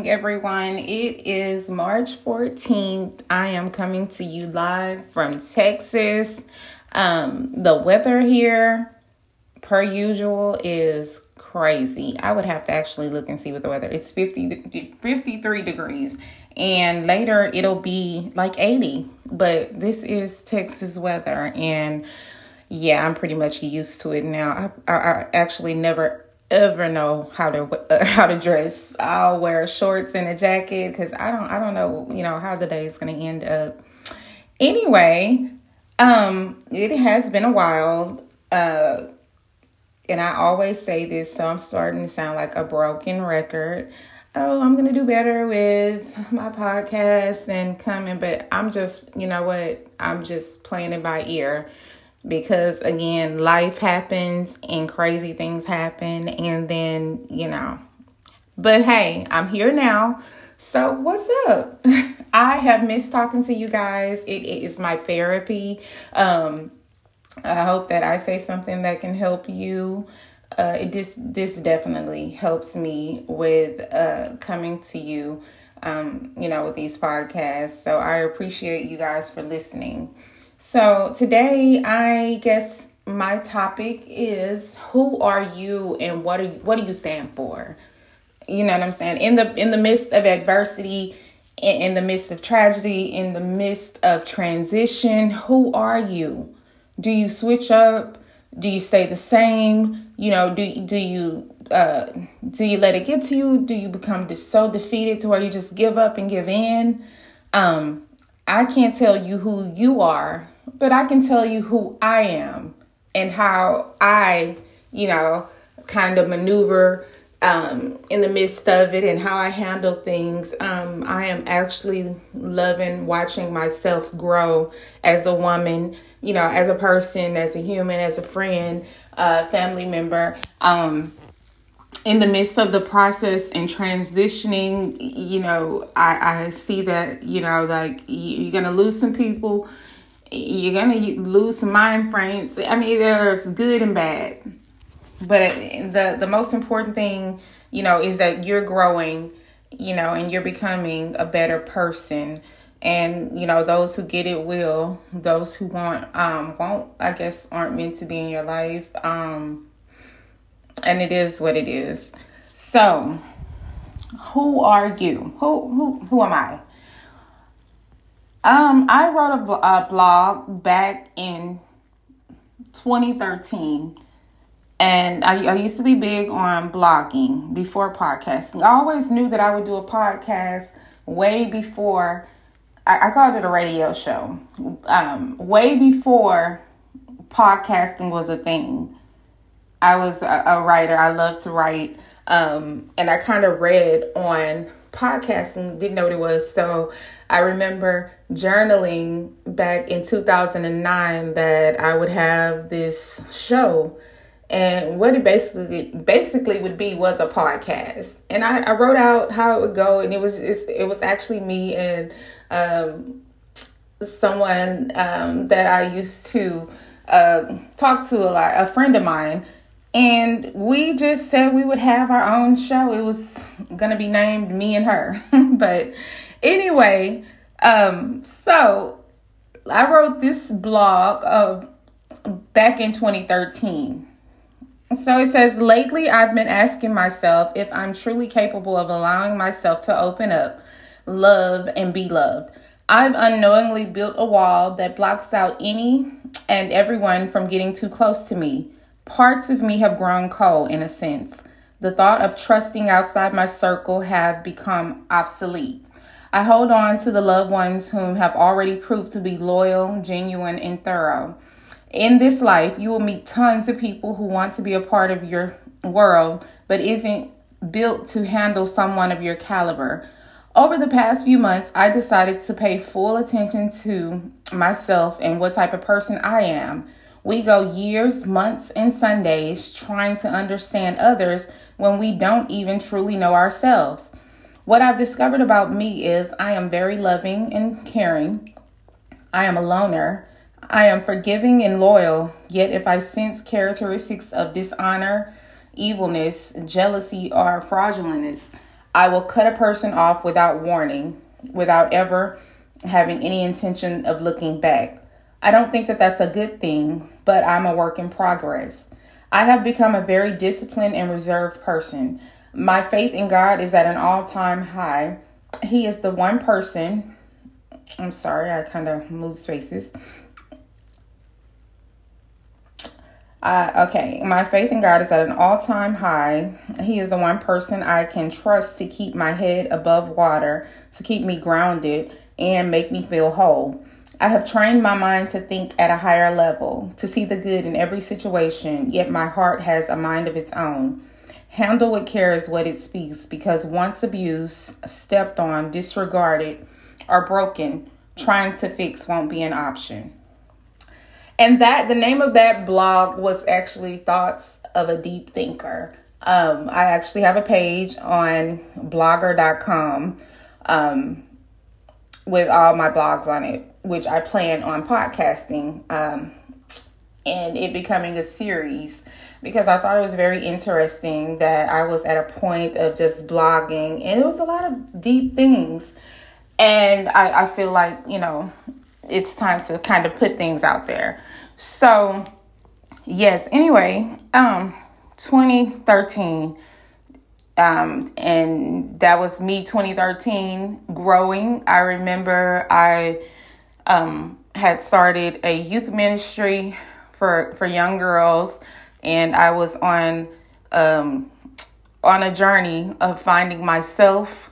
morning, everyone. It is March 14th. I am coming to you live from Texas. Um, the weather here, per usual, is crazy. I would have to actually look and see what the weather is 50 53 degrees and later it'll be like 80 but this is texas weather and yeah i'm pretty much used to it now i, I, I actually never ever know how to uh, how to dress. I'll wear shorts and a jacket because I don't I don't know you know how the day is going to end up. Anyway, um, it has been a while, uh, and I always say this, so I'm starting to sound like a broken record. Oh, I'm gonna do better with my podcast and coming, but I'm just you know what I'm just playing it by ear because again life happens and crazy things happen and then you know. But hey i'm here now. So what's up? I have missed talking to you guys. It, it is my therapy. Um i hope that i say something that can help you. Uh it just this definitely helps me with uh coming to you um you know with these podcasts. So i appreciate you guys for listening so today, I guess my topic is who are you and what are you, what do you stand for? You know what I'm saying? In the in the midst of adversity, in, in the midst of tragedy, in the midst of transition, who are you? Do you switch up? Do you stay the same? You know, do do you uh, do you let it get to you? Do you become de- so defeated to where you just give up and give in? Um, I can't tell you who you are, but I can tell you who I am and how I, you know, kind of maneuver um, in the midst of it and how I handle things. Um, I am actually loving watching myself grow as a woman, you know, as a person, as a human, as a friend, uh, family member. Um, in the midst of the process and transitioning, you know, I, I see that, you know, like you're going to lose some people, you're to lose some mind frames. I mean, there's good and bad. But the, the most important thing, you know, is that you're growing, you know, and you're becoming a better person. And, you know, those who get it will, those who want, um, won't, I guess, aren't meant to be in your life. Um, and it is what it is. So, who are you? Who who who am I? Um, I wrote a, a blog back in 2013, and I, I used to be big on blogging before podcasting. I always knew that I would do a podcast way before. I, I called it a radio show. Um, way before podcasting was a thing I was a, a writer. I love to write. Um, and I kind of read on podcasting, didn't know what it was. So I remember journaling back in 2009 that I would have this show. And what it basically basically would be was a podcast. And I, I wrote out how it would go, and it was it was actually me and um, someone um, that I used to uh, talk to a lot, a friend of mine and we just said we would have our own show. It was going to be named Me and Her. but anyway, um, so I wrote this blog uh, back in 2013. So it says, Lately, I've been asking myself if I'm truly capable of allowing myself to open up, love, and be loved. I've unknowingly built a wall that blocks out any and everyone from getting too close to me. Parts of me have grown cold in a sense. The thought of trusting outside my circle have become obsolete. I hold on to the loved ones whom have already proved to be loyal, genuine, and thorough. In this life, you will meet tons of people who want to be a part of your world but isn't built to handle someone of your caliber. Over the past few months, I decided to pay full attention to myself and what type of person I am. We go years, months, and Sundays trying to understand others when we don't even truly know ourselves. What I've discovered about me is I am very loving and caring. I am a loner. I am forgiving and loyal, yet if I sense characteristics of dishonor, evilness, jealousy, or fraudulentness, I will cut a person off without warning, without ever having any intention of looking back. I don't think that that's a good thing, but I'm a work in progress. I have become a very disciplined and reserved person. My faith in God is at an all time high. He is the one person. I'm sorry, I kind of moved spaces. Uh, okay, my faith in God is at an all time high. He is the one person I can trust to keep my head above water, to keep me grounded, and make me feel whole. I have trained my mind to think at a higher level, to see the good in every situation, yet my heart has a mind of its own. Handle with care is what it speaks, because once abused, stepped on, disregarded, or broken, trying to fix won't be an option. And that the name of that blog was actually Thoughts of a Deep Thinker. Um, I actually have a page on blogger.com um, with all my blogs on it, which I plan on podcasting um, and it becoming a series because I thought it was very interesting that I was at a point of just blogging and it was a lot of deep things. And I, I feel like, you know, it's time to kind of put things out there. So, yes, anyway, um 2013 um and that was me 2013 growing. I remember I um had started a youth ministry for for young girls and I was on um on a journey of finding myself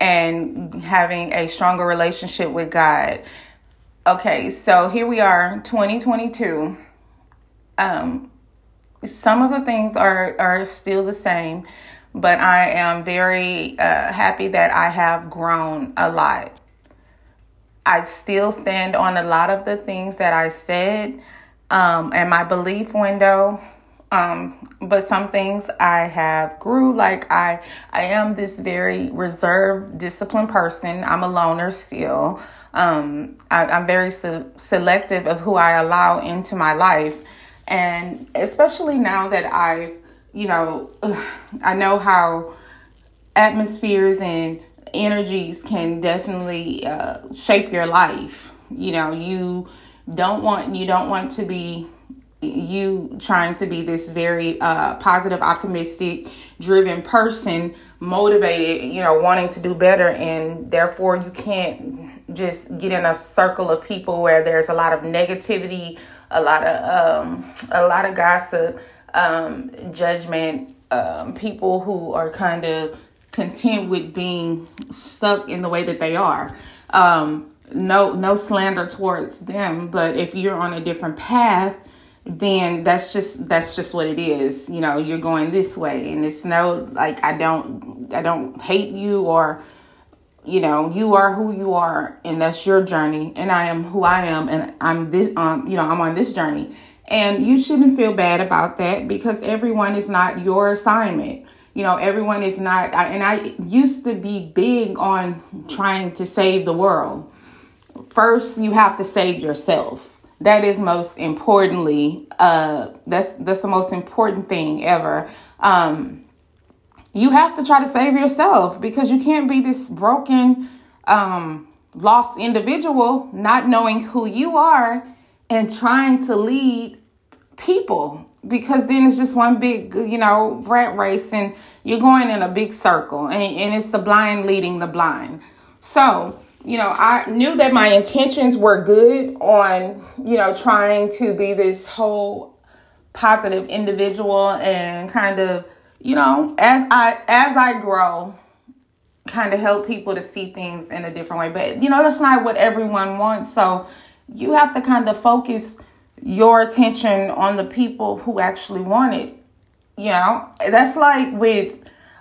and having a stronger relationship with God. Okay, so here we are, 2022. Um, some of the things are are still the same, but I am very uh, happy that I have grown a lot. I still stand on a lot of the things that I said, um, and my belief window. Um, but some things I have grew like I I am this very reserved, disciplined person. I'm a loner still. Um, I, am very se- selective of who I allow into my life. And especially now that I, you know, I know how atmospheres and energies can definitely uh, shape your life. You know, you don't want you don't want to be you trying to be this very uh, positive, optimistic, driven person, motivated, you know, wanting to do better, and therefore you can't just get in a circle of people where there's a lot of negativity, a lot of um, a lot of gossip, um, judgment, um, people who are kind of content with being stuck in the way that they are. Um, no, no slander towards them, but if you're on a different path, then that's just that's just what it is. You know, you're going this way, and it's no like I don't I don't hate you or you know you are who you are and that's your journey and i am who i am and i'm this um you know i'm on this journey. And you shouldn't feel bad about that because everyone is not your assignment. You know everyone is not and i used to be big on trying to save the world. First you have to save yourself that is most importantly uh that's that's the most important thing ever um you have to try to save yourself because you can't be this broken, um, lost individual not knowing who you are and trying to lead people because then it's just one big, you know, rat race and you're going in a big circle and, and it's the blind leading the blind. So, you know, I knew that my intentions were good on, you know, trying to be this whole positive individual and kind of you know, as I as I grow, kind of help people to see things in a different way. But you know, that's not what everyone wants. So you have to kind of focus your attention on the people who actually want it. You know, that's like with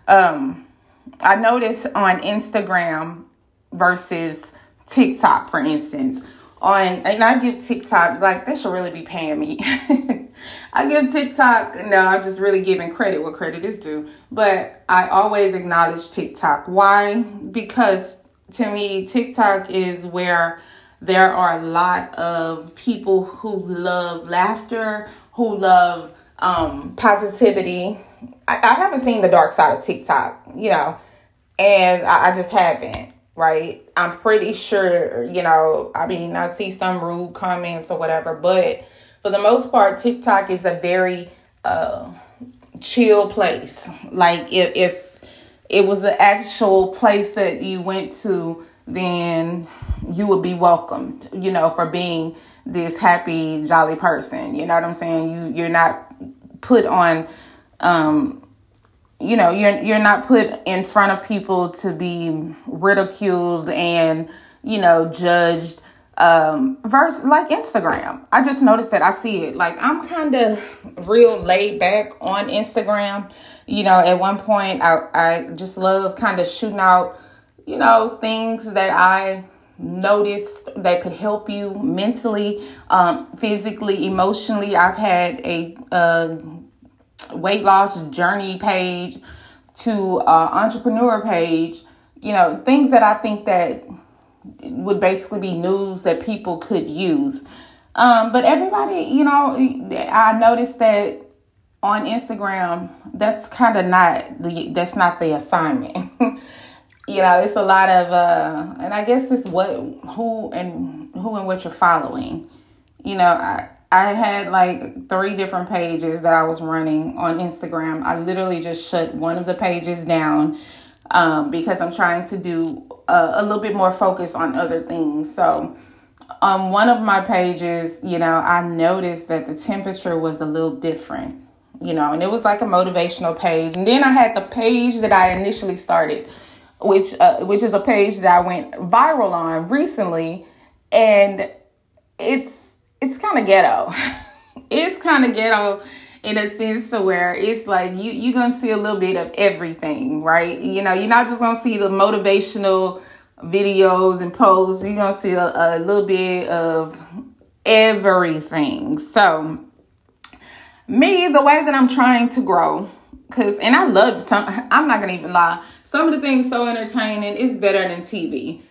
um I noticed on Instagram versus TikTok, for instance, on and I give TikTok like they should really be paying me. I give TikTok no, I'm just really giving credit where credit is due. But I always acknowledge TikTok. Why? Because to me, TikTok is where there are a lot of people who love laughter, who love um, positivity. I, I, haven't seen the dark side of TikTok, you know, and I, I just haven't, right? I'm pretty sure, you know, I mean, I see some rude comments or whatever, but for the most part, TikTok is a very uh, chill place. Like if, if it was an actual place that you went to, then you would be welcomed, you know, for being this happy, jolly person. You know what I'm saying? You you're not put on um you know, you're you're not put in front of people to be ridiculed and, you know, judged um verse like Instagram. I just noticed that I see it. Like I'm kind of real laid back on Instagram. You know, at one point I I just love kind of shooting out, you know, things that I notice that could help you mentally, um, physically, emotionally. I've had a, a weight loss journey page to uh, entrepreneur page. You know, things that I think that would basically be news that people could use. Um, but everybody, you know, I noticed that on Instagram, that's kind of not the that's not the assignment. you know, it's a lot of uh and I guess it's what who and who and what you're following. You know, I I had like three different pages that I was running on Instagram. I literally just shut one of the pages down um, because I'm trying to do a, a little bit more focus on other things. So, on one of my pages, you know, I noticed that the temperature was a little different, you know, and it was like a motivational page. And then I had the page that I initially started which uh, which is a page that I went viral on recently, and it's it's kind of ghetto. it's kind of ghetto in a sense to where it's like you you're gonna see a little bit of everything, right? You know, you're not just gonna see the motivational videos and posts. You're gonna see a, a little bit of everything. So me, the way that I'm trying to grow, cause and I love some. I'm not gonna even lie some of the things so entertaining. is better than TV,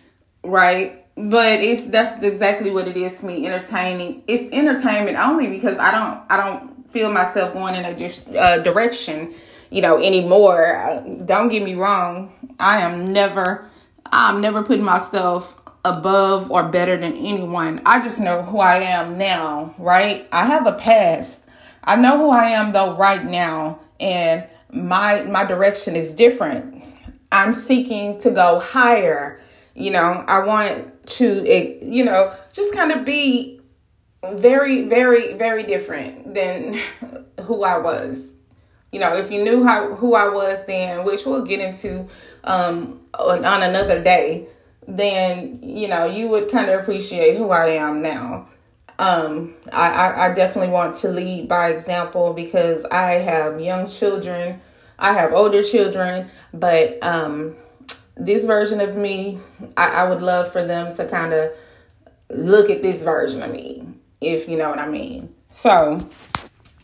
right? But it's that's exactly what it is to me. Entertaining. It's entertainment only because I don't I don't feel myself going in a uh, direction, you know, anymore. Uh, don't get me wrong. I am never I'm never putting myself above or better than anyone. I just know who I am now, right? I have a past. I know who I am though right now and my my direction is different I'm seeking to go higher. You know, I want to, you know, just kind of be very, very, very different than who I was. You know, if you knew how who I was then, which we'll get into um, on, on another day, then you know you would kind of appreciate who I am now. Um, I, I, I definitely want to lead by example because I have young children I have older children, but um, this version of me, I, I would love for them to kind of look at this version of me, if you know what I mean. So,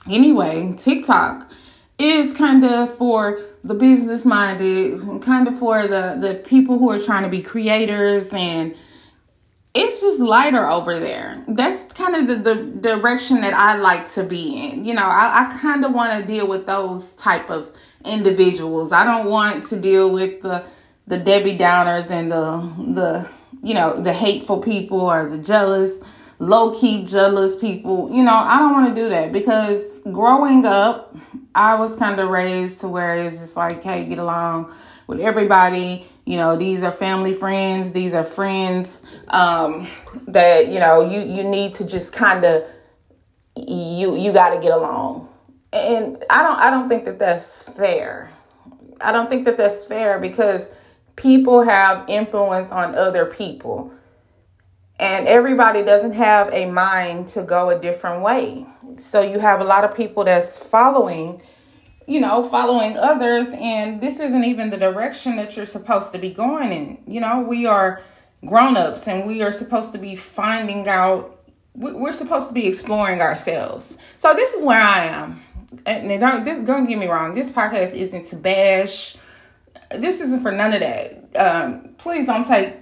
anyway, TikTok is kind of for the business minded, kind of for the the people who are trying to be creators and it's just lighter over there. That's kind of the, the direction that I like to be in. You know, I, I kind of want to deal with those type of individuals. I don't want to deal with the the Debbie Downers and the the you know the hateful people or the jealous, low key jealous people. You know, I don't want to do that because growing up, I was kind of raised to where it's just like, hey, get along with everybody. You know, these are family friends. These are friends um, that you know you you need to just kind of you you got to get along and I don't I don't think that that's fair. I don't think that that's fair because people have influence on other people. And everybody doesn't have a mind to go a different way. So you have a lot of people that's following you know, following others, and this isn't even the direction that you're supposed to be going in. You know, we are grown ups and we are supposed to be finding out, we're supposed to be exploring ourselves. So, this is where I am. And don't, this, don't get me wrong, this podcast isn't to bash, this isn't for none of that. Um, please don't take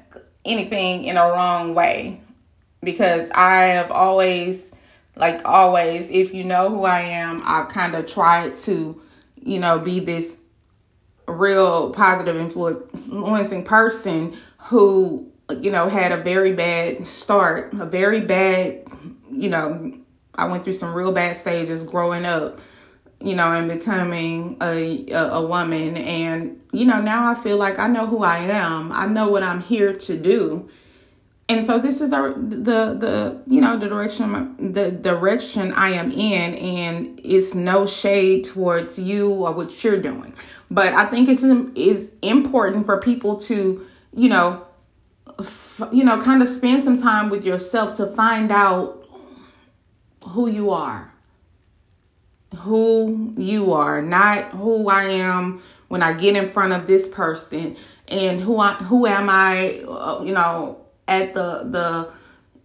anything in a wrong way because I have always, like always, if you know who I am, I've kind of tried to you know, be this real positive influencing person who, you know, had a very bad start, a very bad, you know, I went through some real bad stages growing up, you know, and becoming a, a, a woman. And, you know, now I feel like I know who I am. I know what I'm here to do and so this is the the the you know the direction the direction I am in, and it's no shade towards you or what you're doing, but I think it's is important for people to you know f- you know kind of spend some time with yourself to find out who you are, who you are, not who I am when I get in front of this person, and who I who am I, uh, you know at the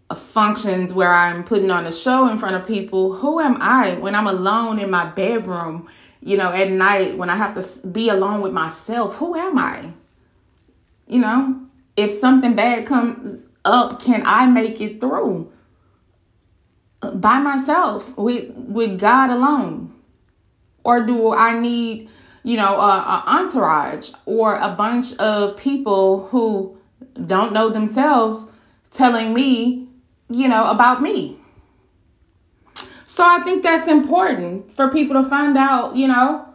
the functions where I'm putting on a show in front of people, who am I when I'm alone in my bedroom, you know, at night when I have to be alone with myself? Who am I? You know, if something bad comes up, can I make it through by myself with with God alone? Or do I need, you know, a, a entourage or a bunch of people who don't know themselves telling me, you know, about me. So I think that's important for people to find out, you know,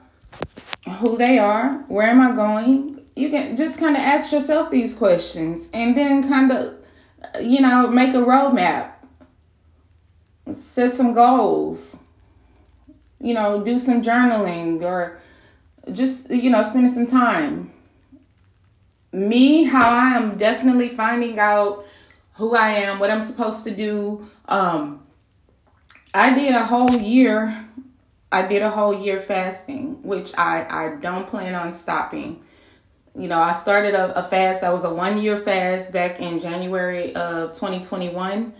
who they are, where am I going? You can just kind of ask yourself these questions and then kind of, you know, make a roadmap, set some goals, you know, do some journaling or just, you know, spending some time me, how I am definitely finding out who I am, what I'm supposed to do. Um, I did a whole year. I did a whole year fasting, which I I don't plan on stopping. You know, I started a, a fast that was a one year fast back in January of 2021,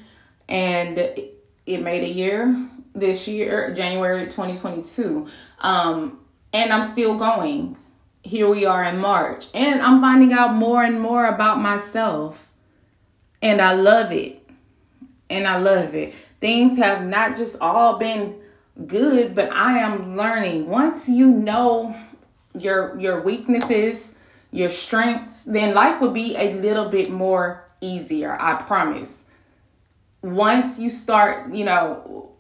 and it made a year this year, January 2022. Um, and I'm still going here we are in March. And I'm finding out more and more about myself. And I love it. And I love it. Things have not just all been good, but I am learning. Once you know your your weaknesses, your strengths, then life will be a little bit more easier, I promise. Once you start, you know,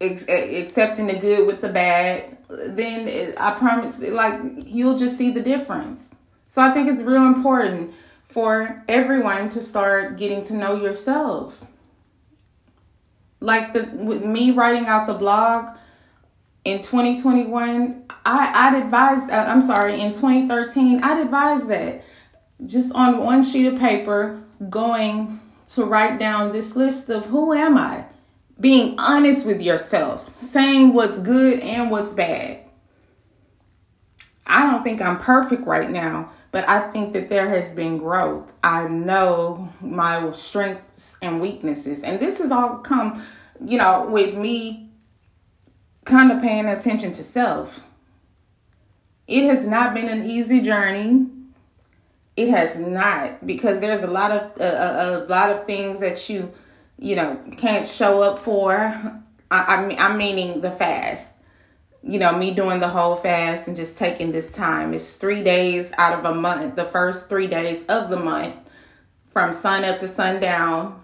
accepting the good with the bad, then it, I promise, like you'll just see the difference. So I think it's real important for everyone to start getting to know yourself. Like the with me writing out the blog in 2021, I I'd advise. Uh, I'm sorry, in 2013, I'd advise that just on one sheet of paper, going to write down this list of who am I being honest with yourself, saying what's good and what's bad. I don't think I'm perfect right now, but I think that there has been growth. I know my strengths and weaknesses. And this has all come, you know, with me kind of paying attention to self. It has not been an easy journey. It has not because there's a lot of uh, a, lot of things that you you know, can't show up for. I, I mean, I'm meaning the fast. You know, me doing the whole fast and just taking this time. It's three days out of a month, the first three days of the month, from sun up to sundown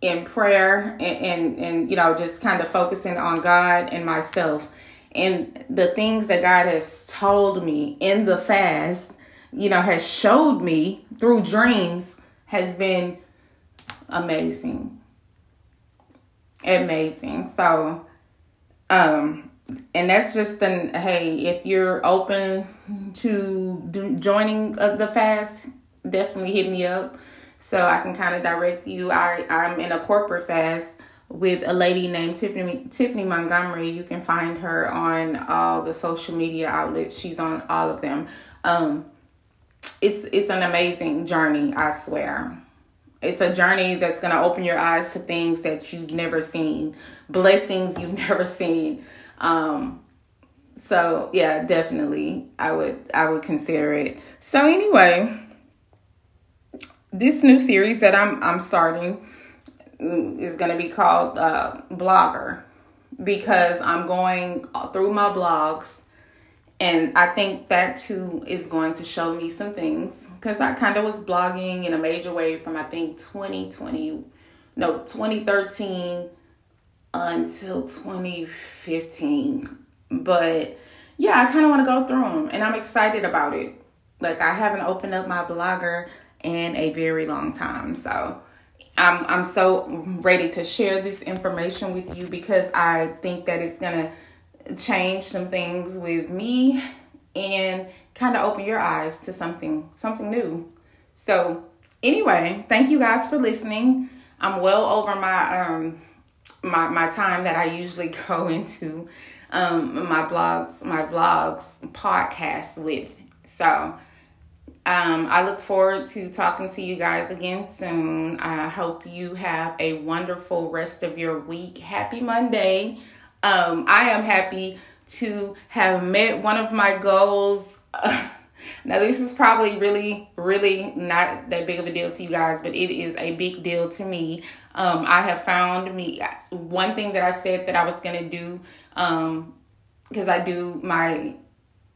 in prayer and, and, and you know, just kind of focusing on God and myself. And the things that God has told me in the fast, you know, has showed me through dreams has been amazing. Amazing. So, um, and that's just an hey, if you're open to joining the fast, definitely hit me up so I can kind of direct you. I I'm in a corporate fast with a lady named Tiffany Tiffany Montgomery. You can find her on all the social media outlets. She's on all of them. Um, it's it's an amazing journey, I swear. It's a journey that's going to open your eyes to things that you've never seen, blessings you've never seen. Um, so yeah, definitely, I would I would consider it. So anyway, this new series that I'm I'm starting is going to be called uh, Blogger because I'm going through my blogs and I think that too is going to show me some things because I kind of was blogging in a major way from I think 2020, no, 2013 until 2015. But yeah, I kind of want to go through them and I'm excited about it. Like I haven't opened up my blogger in a very long time. So I'm I'm so ready to share this information with you because I think that it's going to change some things with me and kind of open your eyes to something something new. So, anyway, thank you guys for listening. I'm well over my um my my time that I usually go into um my blogs, my blogs podcast with. So, um, I look forward to talking to you guys again soon. I hope you have a wonderful rest of your week. Happy Monday. Um, I am happy to have met one of my goals. now, this is probably really, really not that big of a deal to you guys, but it is a big deal to me. Um, I have found me one thing that I said that I was going to do because um, I do my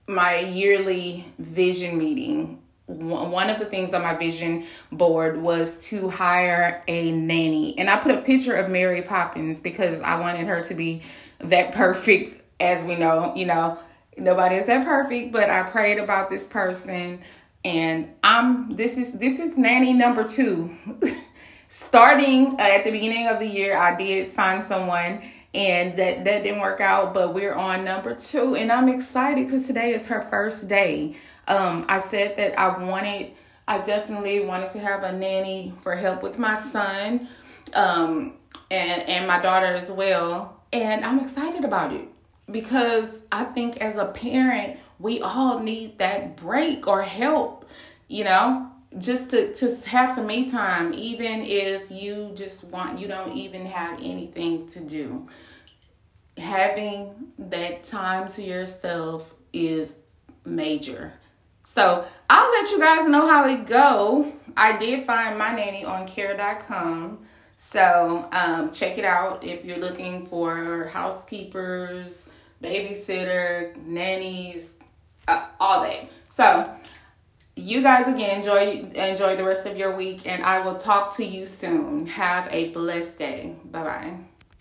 my yearly vision meeting one of the things on my vision board was to hire a nanny. And I put a picture of Mary Poppins because I wanted her to be that perfect, as we know, you know, nobody is that perfect, but I prayed about this person and I'm this is this is nanny number 2. Starting uh, at the beginning of the year, I did find someone and that that didn't work out, but we're on number 2 and I'm excited cuz today is her first day um, I said that I wanted, I definitely wanted to have a nanny for help with my son um, and, and my daughter as well. And I'm excited about it because I think as a parent, we all need that break or help, you know, just to, to have some me time, even if you just want, you don't even have anything to do. Having that time to yourself is major. So I'll let you guys know how it go. I did find my nanny on care.com. So um, check it out if you're looking for housekeepers, babysitter, nannies, uh, all that. So you guys again enjoy enjoy the rest of your week and I will talk to you soon. Have a blessed day. Bye bye.